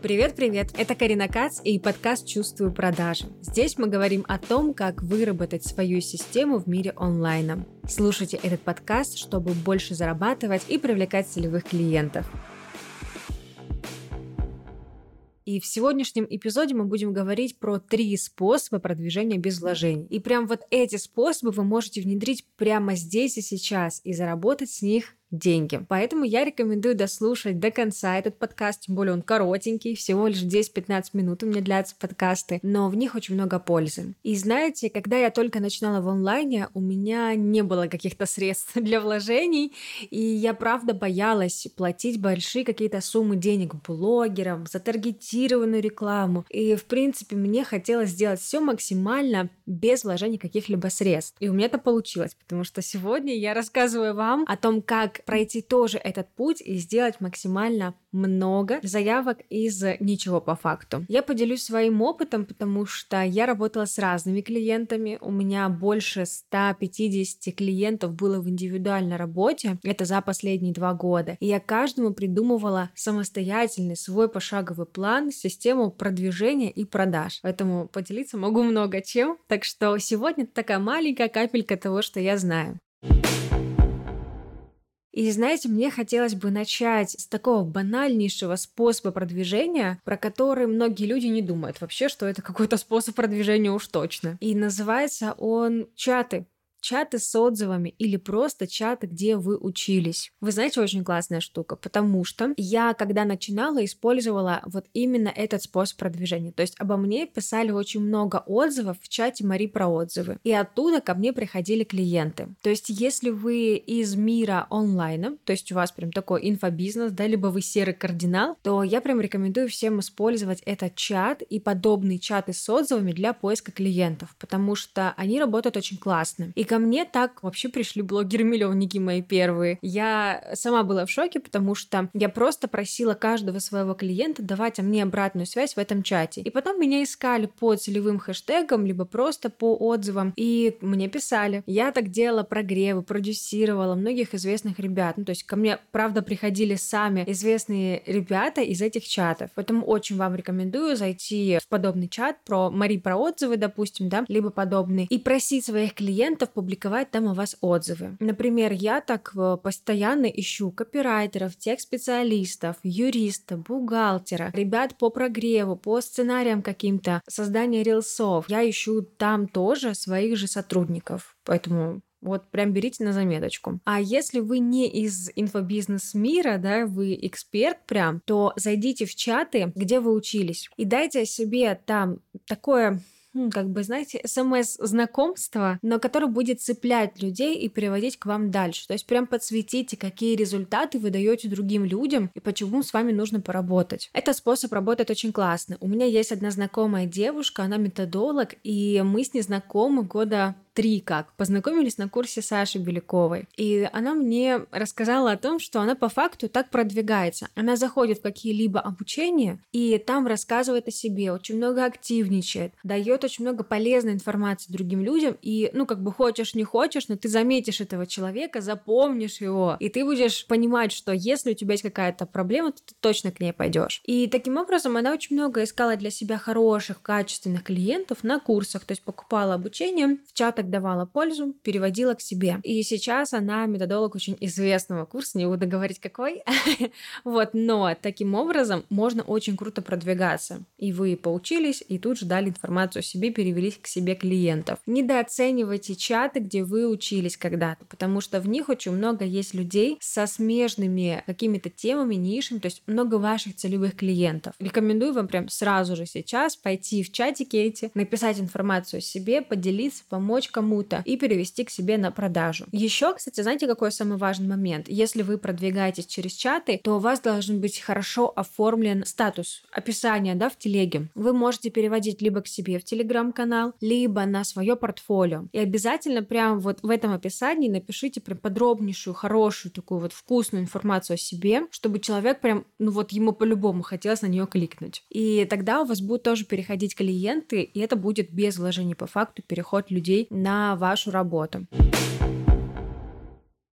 Привет-привет! Это Карина Кац и подкаст «Чувствую продажи». Здесь мы говорим о том, как выработать свою систему в мире онлайна. Слушайте этот подкаст, чтобы больше зарабатывать и привлекать целевых клиентов. И в сегодняшнем эпизоде мы будем говорить про три способа продвижения без вложений. И прям вот эти способы вы можете внедрить прямо здесь и сейчас и заработать с них деньги. Поэтому я рекомендую дослушать до конца этот подкаст, тем более он коротенький, всего лишь 10-15 минут у меня длятся подкасты, но в них очень много пользы. И знаете, когда я только начинала в онлайне, у меня не было каких-то средств для вложений, и я правда боялась платить большие какие-то суммы денег блогерам за таргетированную рекламу. И, в принципе, мне хотелось сделать все максимально без вложения каких-либо средств. И у меня это получилось, потому что сегодня я рассказываю вам о том, как пройти тоже этот путь и сделать максимально много заявок из ничего по факту. Я поделюсь своим опытом, потому что я работала с разными клиентами. У меня больше 150 клиентов было в индивидуальной работе. Это за последние два года. И я каждому придумывала самостоятельный свой пошаговый план, систему продвижения и продаж. Поэтому поделиться могу много чем. Так что сегодня такая маленькая капелька того, что я знаю. И знаете, мне хотелось бы начать с такого банальнейшего способа продвижения, про который многие люди не думают вообще, что это какой-то способ продвижения уж точно. И называется он чаты чаты с отзывами или просто чаты, где вы учились. Вы знаете, очень классная штука, потому что я, когда начинала, использовала вот именно этот способ продвижения. То есть обо мне писали очень много отзывов в чате Мари про отзывы. И оттуда ко мне приходили клиенты. То есть если вы из мира онлайна, то есть у вас прям такой инфобизнес, да, либо вы серый кардинал, то я прям рекомендую всем использовать этот чат и подобные чаты с отзывами для поиска клиентов, потому что они работают очень классно. И ко мне так вообще пришли блогеры-миллионники мои первые. Я сама была в шоке, потому что я просто просила каждого своего клиента давать мне обратную связь в этом чате. И потом меня искали по целевым хэштегам, либо просто по отзывам, и мне писали. Я так делала прогревы, продюсировала многих известных ребят. Ну, то есть ко мне, правда, приходили сами известные ребята из этих чатов. Поэтому очень вам рекомендую зайти в подобный чат про Мари про отзывы, допустим, да, либо подобный, и просить своих клиентов публиковать там о вас отзывы. Например, я так э, постоянно ищу копирайтеров, тех-специалистов, юриста, бухгалтера, ребят по прогреву, по сценариям каким-то, создания рилсов. Я ищу там тоже своих же сотрудников. Поэтому вот прям берите на заметочку. А если вы не из инфобизнес мира, да, вы эксперт прям, то зайдите в чаты, где вы учились, и дайте себе там такое как бы, знаете, смс-знакомство, но которое будет цеплять людей и приводить к вам дальше. То есть прям подсветите, какие результаты вы даете другим людям и почему с вами нужно поработать. Этот способ работает очень классно. У меня есть одна знакомая девушка, она методолог, и мы с ней знакомы года три как. Познакомились на курсе Саши Беляковой. И она мне рассказала о том, что она по факту так продвигается. Она заходит в какие-либо обучения и там рассказывает о себе, очень много активничает, дает очень много полезной информации другим людям. И, ну, как бы хочешь, не хочешь, но ты заметишь этого человека, запомнишь его, и ты будешь понимать, что если у тебя есть какая-то проблема, то ты точно к ней пойдешь. И таким образом она очень много искала для себя хороших, качественных клиентов на курсах, то есть покупала обучение в чатах давала пользу, переводила к себе. И сейчас она методолог очень известного курса, не буду говорить какой. вот, но таким образом можно очень круто продвигаться. И вы поучились, и тут же дали информацию о себе, перевелись к себе клиентов. Недооценивайте чаты, где вы учились когда-то, потому что в них очень много есть людей со смежными какими-то темами, нишами, то есть много ваших целевых клиентов. Рекомендую вам прям сразу же сейчас пойти в чатики эти, написать информацию о себе, поделиться, помочь кому-то и перевести к себе на продажу. Еще, кстати, знаете, какой самый важный момент? Если вы продвигаетесь через чаты, то у вас должен быть хорошо оформлен статус, описание, да, в телеге. Вы можете переводить либо к себе в телеграм-канал, либо на свое портфолио. И обязательно прямо вот в этом описании напишите прям подробнейшую, хорошую, такую вот вкусную информацию о себе, чтобы человек прям, ну вот ему по-любому хотелось на нее кликнуть. И тогда у вас будут тоже переходить клиенты, и это будет без вложений по факту переход людей на на вашу работу.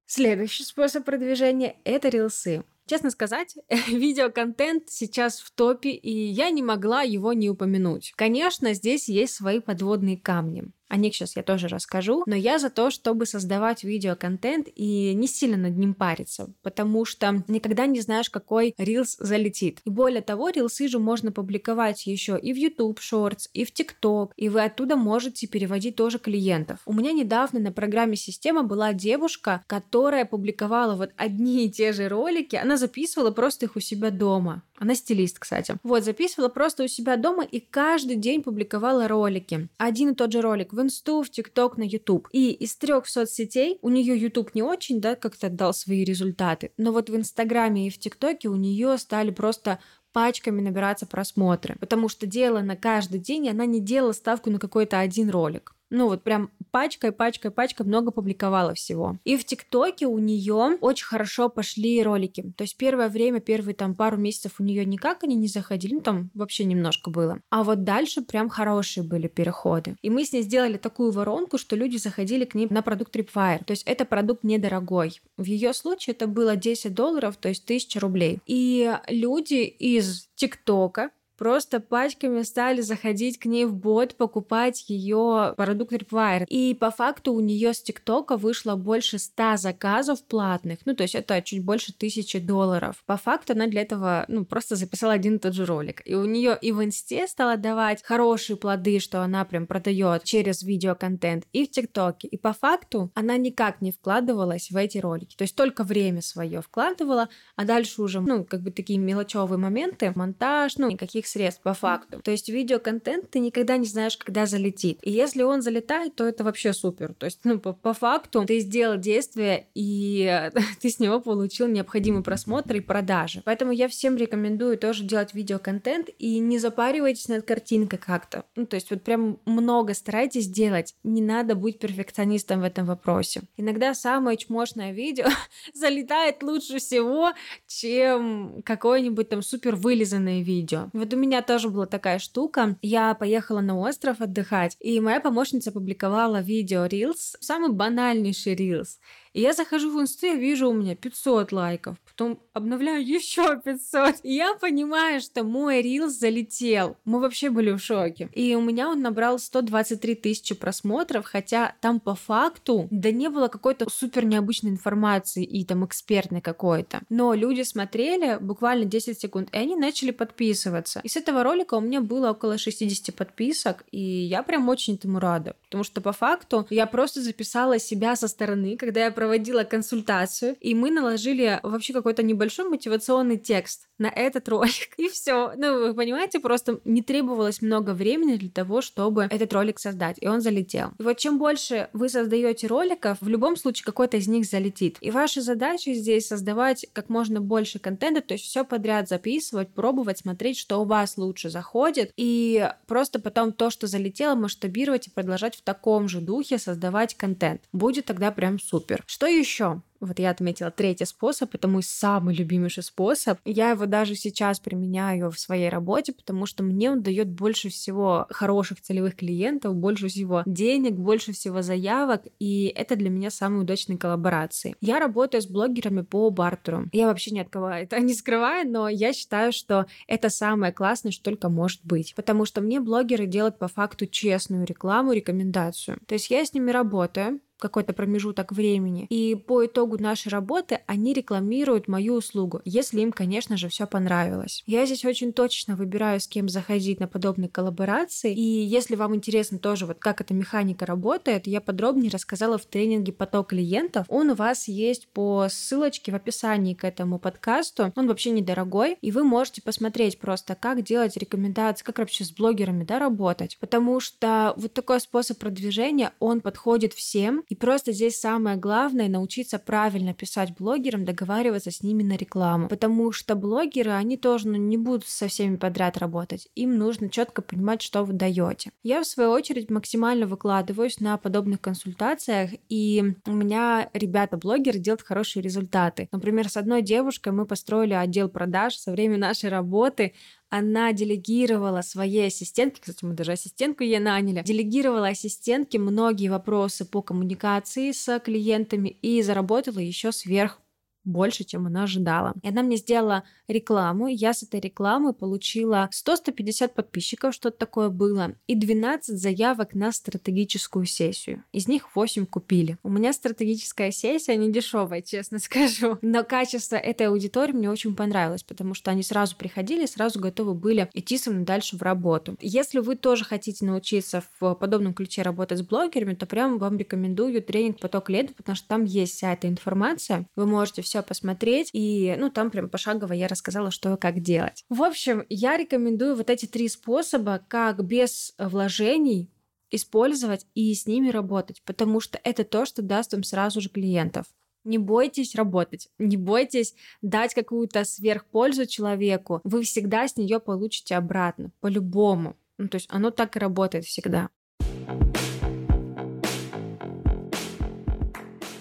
Следующий способ продвижения – это рилсы. Честно сказать, видеоконтент сейчас в топе, и я не могла его не упомянуть. Конечно, здесь есть свои подводные камни. О них сейчас я тоже расскажу, но я за то, чтобы создавать видеоконтент и не сильно над ним париться, потому что никогда не знаешь, какой рилс залетит. И более того, рилсы же можно публиковать еще и в YouTube Shorts, и в TikTok, и вы оттуда можете переводить тоже клиентов. У меня недавно на программе «Система» была девушка, которая публиковала вот одни и те же ролики, она записывала просто их у себя дома. Она стилист, кстати. Вот, записывала просто у себя дома и каждый день публиковала ролики. Один и тот же ролик в Инсту, в ТикТок, на Ютуб. И из трех соцсетей у нее Ютуб не очень, да, как-то дал свои результаты. Но вот в Инстаграме и в ТикТоке у нее стали просто пачками набираться просмотры, потому что делала на каждый день, и она не делала ставку на какой-то один ролик. Ну вот прям пачкой, пачкой, пачкой много публиковала всего. И в ТикТоке у нее очень хорошо пошли ролики. То есть первое время, первые там пару месяцев у нее никак они не заходили, ну там вообще немножко было. А вот дальше прям хорошие были переходы. И мы с ней сделали такую воронку, что люди заходили к ней на продукт Tripwire. То есть это продукт недорогой. В ее случае это было 10 долларов, то есть 1000 рублей. И люди из ТикТока просто пачками стали заходить к ней в бот, покупать ее продукт Require. И по факту у нее с ТикТока вышло больше 100 заказов платных, ну то есть это чуть больше тысячи долларов. По факту она для этого ну просто записала один и тот же ролик. И у нее и в инсте стала давать хорошие плоды, что она прям продает через видеоконтент, и в ТикТоке. И по факту она никак не вкладывалась в эти ролики. То есть только время свое вкладывала, а дальше уже, ну, как бы такие мелочевые моменты, монтаж, ну, никаких других средств по факту. То есть видеоконтент ты никогда не знаешь, когда залетит. И если он залетает, то это вообще супер. То есть, ну, по, по факту ты сделал действие, и ты с него получил необходимый просмотр и продажи. Поэтому я всем рекомендую тоже делать видеоконтент и не запаривайтесь над картинкой как-то. Ну, то есть вот прям много старайтесь делать. Не надо быть перфекционистом в этом вопросе. Иногда самое чмошное видео залетает лучше всего, чем какое-нибудь там супер вылизанное видео. Вот у меня тоже была такая штука. Я поехала на остров отдыхать, и моя помощница публиковала видео Reels, самый банальнейший Reels. И я захожу в инсту, я вижу у меня 500 лайков, потом обновляю еще 500. И я понимаю, что мой рилс залетел. Мы вообще были в шоке. И у меня он набрал 123 тысячи просмотров, хотя там по факту, да не было какой-то супер необычной информации и там экспертной какой-то. Но люди смотрели буквально 10 секунд, и они начали подписываться. И с этого ролика у меня было около 60 подписок, и я прям очень этому рада. Потому что по факту я просто записала себя со стороны, когда я проводила консультацию, и мы наложили вообще какой-то небольшой мотивационный текст на этот ролик. И все. Ну, вы понимаете, просто не требовалось много времени для того, чтобы этот ролик создать. И он залетел. И вот чем больше вы создаете роликов, в любом случае какой-то из них залетит. И ваша задача здесь создавать как можно больше контента, то есть все подряд записывать, пробовать, смотреть, что у вас лучше заходит. И просто потом то, что залетело, масштабировать и продолжать в таком же духе создавать контент. Будет тогда прям супер. Что еще? Вот я отметила третий способ, это мой самый любимейший способ. Я его даже сейчас применяю в своей работе, потому что мне он дает больше всего хороших целевых клиентов, больше всего денег, больше всего заявок, и это для меня самые удачные коллаборации. Я работаю с блогерами по бартеру. Я вообще ни от кого это не скрываю, но я считаю, что это самое классное, что только может быть. Потому что мне блогеры делают по факту честную рекламу, рекомендацию. То есть я с ними работаю, какой-то промежуток времени. И по итогу нашей работы они рекламируют мою услугу, если им, конечно же, все понравилось. Я здесь очень точно выбираю, с кем заходить на подобные коллаборации. И если вам интересно тоже, вот как эта механика работает, я подробнее рассказала в тренинге «Поток клиентов». Он у вас есть по ссылочке в описании к этому подкасту. Он вообще недорогой, и вы можете посмотреть просто, как делать рекомендации, как вообще с блогерами да, работать. Потому что вот такой способ продвижения, он подходит всем, и просто здесь самое главное научиться правильно писать блогерам, договариваться с ними на рекламу. Потому что блогеры, они тоже ну, не будут со всеми подряд работать. Им нужно четко понимать, что вы даете. Я, в свою очередь, максимально выкладываюсь на подобных консультациях, и у меня ребята-блогеры делают хорошие результаты. Например, с одной девушкой мы построили отдел продаж со времени нашей работы она делегировала своей ассистентке, кстати, мы даже ассистентку ей наняли, делегировала ассистентке многие вопросы по коммуникации с клиентами и заработала еще сверх больше, чем она ожидала. И она мне сделала рекламу, я с этой рекламы получила 100-150 подписчиков, что-то такое было, и 12 заявок на стратегическую сессию. Из них 8 купили. У меня стратегическая сессия не дешевая, честно скажу. Но качество этой аудитории мне очень понравилось, потому что они сразу приходили, сразу готовы были идти со мной дальше в работу. Если вы тоже хотите научиться в подобном ключе работать с блогерами, то прям вам рекомендую тренинг «Поток лет», потому что там есть вся эта информация. Вы можете все посмотреть, и ну там прям пошагово я рассказала, что и как делать. В общем, я рекомендую вот эти три способа, как без вложений использовать и с ними работать, потому что это то, что даст вам сразу же клиентов. Не бойтесь работать, не бойтесь дать какую-то сверхпользу человеку. Вы всегда с нее получите обратно, по-любому. Ну, то есть оно так и работает всегда.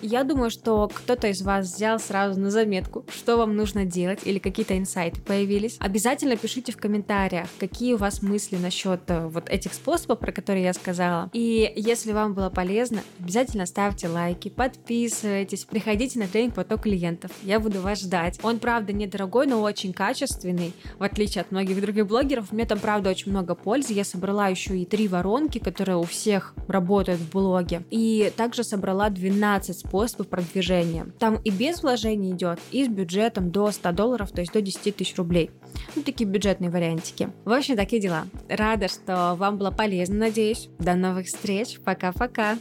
Я думаю, что кто-то из вас взял сразу на заметку, что вам нужно делать или какие-то инсайты появились. Обязательно пишите в комментариях, какие у вас мысли насчет э, вот этих способов, про которые я сказала. И если вам было полезно, обязательно ставьте лайки, подписывайтесь, приходите на тренинг поток клиентов. Я буду вас ждать. Он, правда, недорогой, но очень качественный, в отличие от многих других блогеров. Меня там, правда, очень много пользы. Я собрала еще и три воронки, которые у всех работают в блоге. И также собрала 12 способов способов продвижения. Там и без вложений идет, и с бюджетом до 100 долларов, то есть до 10 тысяч рублей. Ну, такие бюджетные вариантики. В общем, такие дела. Рада, что вам было полезно, надеюсь. До новых встреч. Пока-пока.